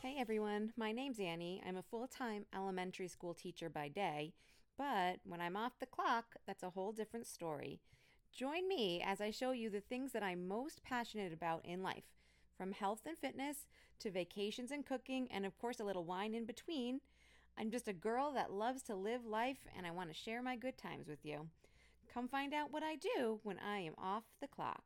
Hey everyone, my name's Annie. I'm a full time elementary school teacher by day, but when I'm off the clock, that's a whole different story. Join me as I show you the things that I'm most passionate about in life, from health and fitness to vacations and cooking, and of course, a little wine in between. I'm just a girl that loves to live life, and I want to share my good times with you. Come find out what I do when I am off the clock.